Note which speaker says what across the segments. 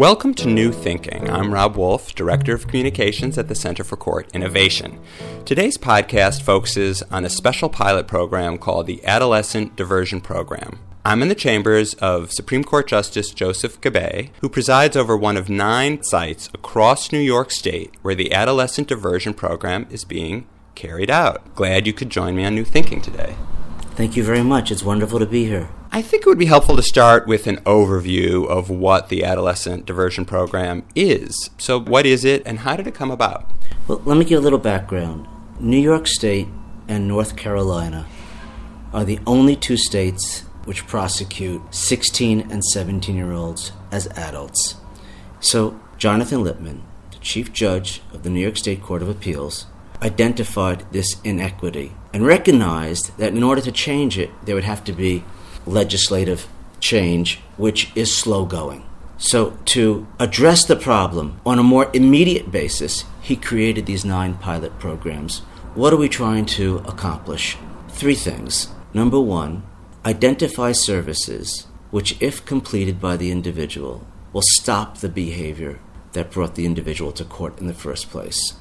Speaker 1: Welcome to New Thinking. I'm Rob Wolf, Director of Communications at the Center for Court Innovation. Today's podcast focuses on a special pilot program called the Adolescent Diversion Program. I'm in the chambers of Supreme Court Justice Joseph Gubbay, who presides over one of nine sites across New York State where the Adolescent Diversion Program is being carried out. Glad you could join me on New Thinking today.
Speaker 2: Thank you very much. It's wonderful to be here.
Speaker 1: I think it would be helpful to start with an overview of what the Adolescent Diversion Program is. So, what is it and how did it come about?
Speaker 2: Well, let me give a little background. New York State and North Carolina are the only two states which prosecute 16 and 17 year olds as adults. So, Jonathan Lippman, the Chief Judge of the New York State Court of Appeals, identified this inequity and recognized that in order to change it, there would have to be legislative change, which is slow going. So, to address the problem on a more immediate basis, he created these nine pilot programs. What are we trying to accomplish? Three things. Number one, identify services which, if completed by the individual, will stop the behavior that brought the individual to court in the first place.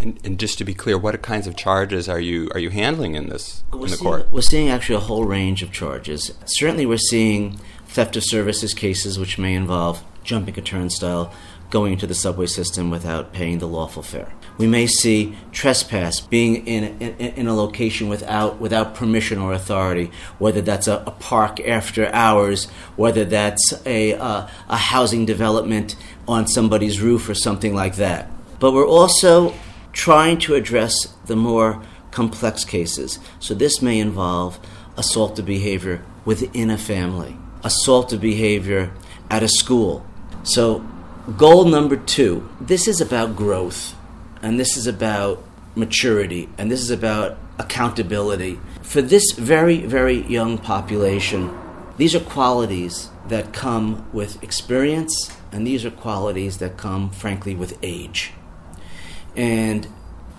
Speaker 1: And, and, just to be clear, what kinds of charges are you are you handling in this
Speaker 2: we're
Speaker 1: in the
Speaker 2: seeing,
Speaker 1: court?
Speaker 2: We're seeing actually a whole range of charges. Certainly, we're seeing theft of services cases, which may involve jumping a turnstile, going into the subway system without paying the lawful fare. We may see trespass, being in, in, in a location without without permission or authority, whether that's a, a park after hours, whether that's a uh, a housing development on somebody's roof or something like that. But we're also trying to address the more complex cases. So this may involve assaultive behavior within a family, assaultive behavior at a school. So, goal number two this is about growth, and this is about maturity, and this is about accountability. For this very, very young population, these are qualities that come with experience, and these are qualities that come, frankly, with age. And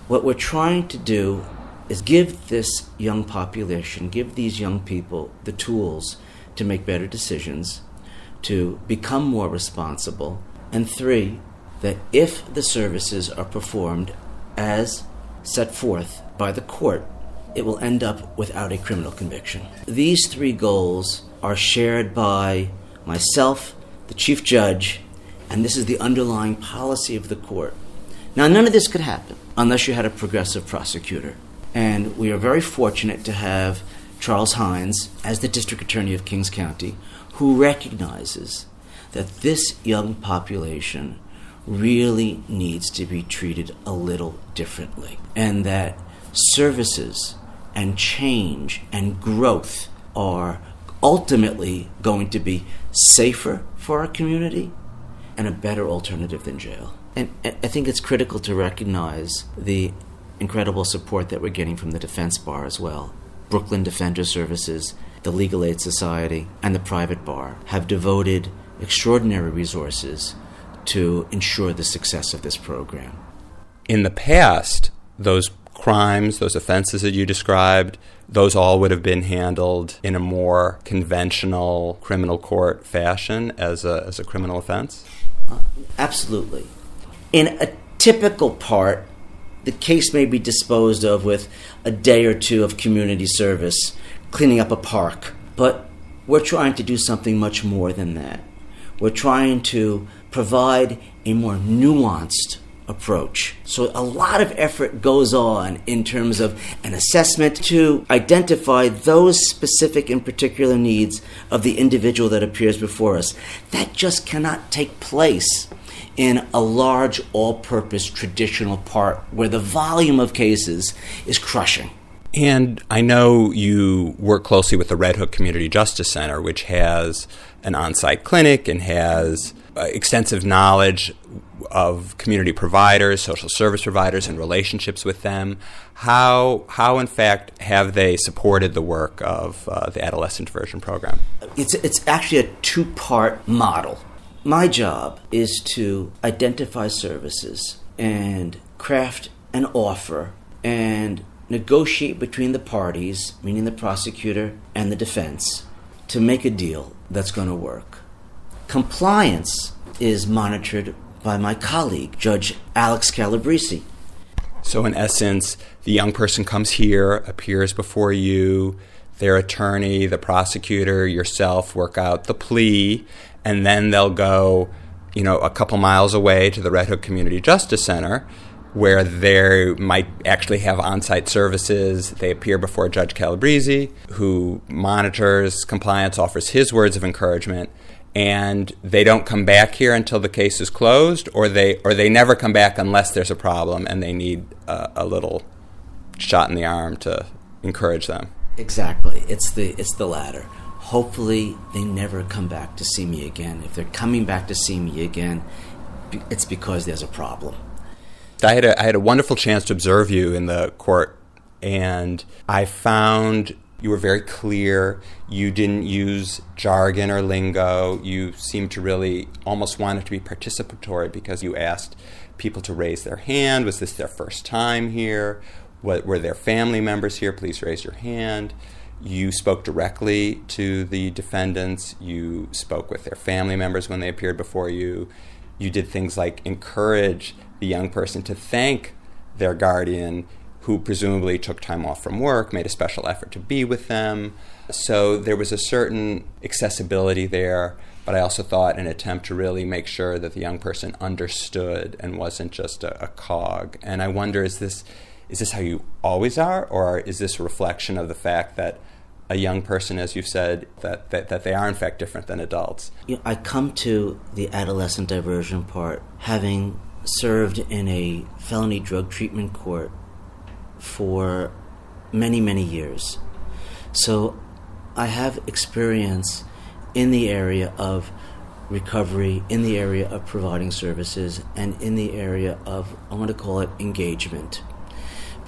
Speaker 2: what we're trying to do is give this young population, give these young people the tools to make better decisions, to become more responsible, and three, that if the services are performed as set forth by the court, it will end up without a criminal conviction. These three goals are shared by myself, the chief judge, and this is the underlying policy of the court. Now, none of this could happen unless you had a progressive prosecutor. And we are very fortunate to have Charles Hynes as the district attorney of Kings County, who recognizes that this young population really needs to be treated a little differently, and that services and change and growth are ultimately going to be safer for our community and a better alternative than jail. And I think it's critical to recognize the incredible support that we're getting from the defense bar as well. Brooklyn Defender Services, the Legal Aid Society, and the private bar have devoted extraordinary resources to ensure the success of this program.
Speaker 1: In the past, those crimes, those offenses that you described, those all would have been handled in a more conventional criminal court fashion as a, as a criminal offense?
Speaker 2: Uh, absolutely. In a typical part, the case may be disposed of with a day or two of community service, cleaning up a park. But we're trying to do something much more than that. We're trying to provide a more nuanced approach. So a lot of effort goes on in terms of an assessment to identify those specific and particular needs of the individual that appears before us. That just cannot take place in a large all purpose traditional part where the volume of cases is crushing.
Speaker 1: And I know you work closely with the Red Hook Community Justice Center, which has an on site clinic and has uh, extensive knowledge of community providers, social service providers, and relationships with them. How, how in fact, have they supported the work of uh, the Adolescent Diversion Program?
Speaker 2: It's, it's actually a two part model. My job is to identify services and craft an offer and negotiate between the parties, meaning the prosecutor and the defense, to make a deal that's going to work. Compliance is monitored by my colleague, Judge Alex Calabrese.
Speaker 1: So, in essence, the young person comes here, appears before you, their attorney, the prosecutor, yourself work out the plea, and then they'll go, you know, a couple miles away to the Red Hook Community Justice Center where they might actually have on site services. They appear before Judge Calabrese, who monitors compliance, offers his words of encouragement, and they don't come back here until the case is closed, or they or they never come back unless there's a problem and they need a, a little shot in the arm to encourage them.
Speaker 2: Exactly. It's the it's the latter. Hopefully, they never come back to see me again. If they're coming back to see me again, it's because there's a problem.
Speaker 1: I had a, I had a wonderful chance to observe you in the court, and I found you were very clear. You didn't use jargon or lingo. You seemed to really almost want it to be participatory because you asked people to raise their hand. Was this their first time here? What, were there family members here? Please raise your hand. You spoke directly to the defendants. You spoke with their family members when they appeared before you. You did things like encourage the young person to thank their guardian who presumably took time off from work, made a special effort to be with them. So there was a certain accessibility there, but I also thought an attempt to really make sure that the young person understood and wasn't just a, a cog. And I wonder is this is this how you always are, or is this a reflection of the fact that a young person, as you've said, that, that, that they are in fact different than adults?
Speaker 2: You know, I come to the adolescent diversion part having served in a felony drug treatment court for many, many years. So I have experience in the area of recovery, in the area of providing services, and in the area of, I want to call it engagement.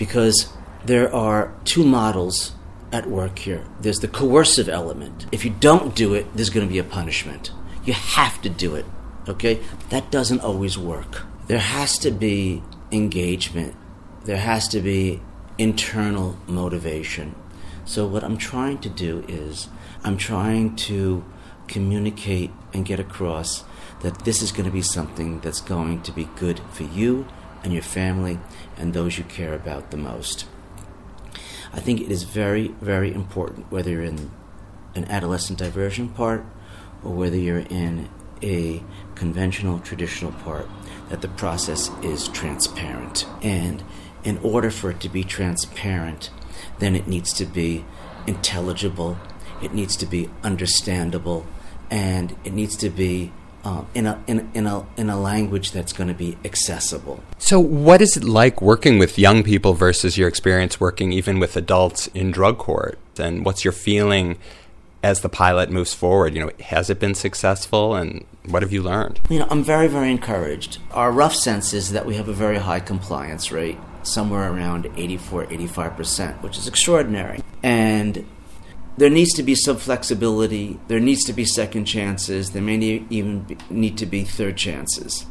Speaker 2: Because there are two models at work here there's the coercive element. If you don't do it, there's going to be a punishment. You have to do it, okay? That doesn't always work. There has to be engagement there has to be internal motivation. So, what I'm trying to do is, I'm trying to communicate and get across that this is going to be something that's going to be good for you and your family and those you care about the most. I think it is very, very important whether you're in an adolescent diversion part or whether you're in a conventional, traditional part, that the process is transparent. And in order for it to be transparent, then it needs to be intelligible, it needs to be understandable, and it needs to be uh, in, a, in, in, a, in a language that's going to be accessible.
Speaker 1: So, what is it like working with young people versus your experience working even with adults in drug court? And what's your feeling as the pilot moves forward? You know, has it been successful, and what have you learned?
Speaker 2: You know, I'm very, very encouraged. Our rough sense is that we have a very high compliance rate somewhere around 84 85%, which is extraordinary. And there needs to be some flexibility, there needs to be second chances, there may even be, need to be third chances.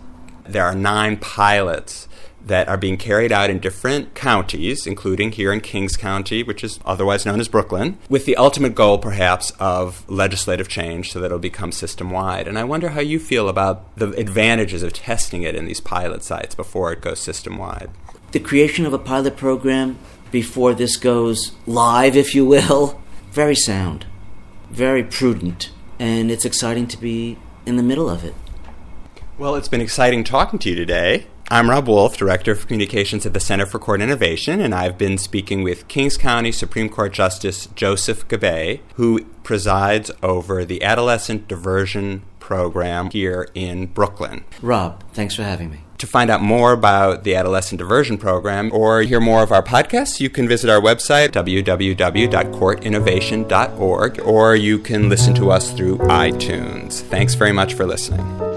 Speaker 1: There are nine pilots that are being carried out in different counties, including here in Kings County, which is otherwise known as Brooklyn, with the ultimate goal, perhaps, of legislative change so that it'll become system wide. And I wonder how you feel about the advantages of testing it in these pilot sites before it goes system wide
Speaker 2: the creation of a pilot program before this goes live, if you will, very sound, very prudent, and it's exciting to be in the middle of it.
Speaker 1: Well, it's been exciting talking to you today. I'm Rob Wolf, Director of Communications at the Center for Court Innovation, and I've been speaking with Kings County Supreme Court Justice Joseph Gubbay, who presides over the Adolescent Diversion Program here in Brooklyn.
Speaker 2: Rob, thanks for having me.
Speaker 1: To find out more about the Adolescent Diversion Program or hear more of our podcasts, you can visit our website, www.courtinnovation.org, or you can listen to us through iTunes. Thanks very much for listening.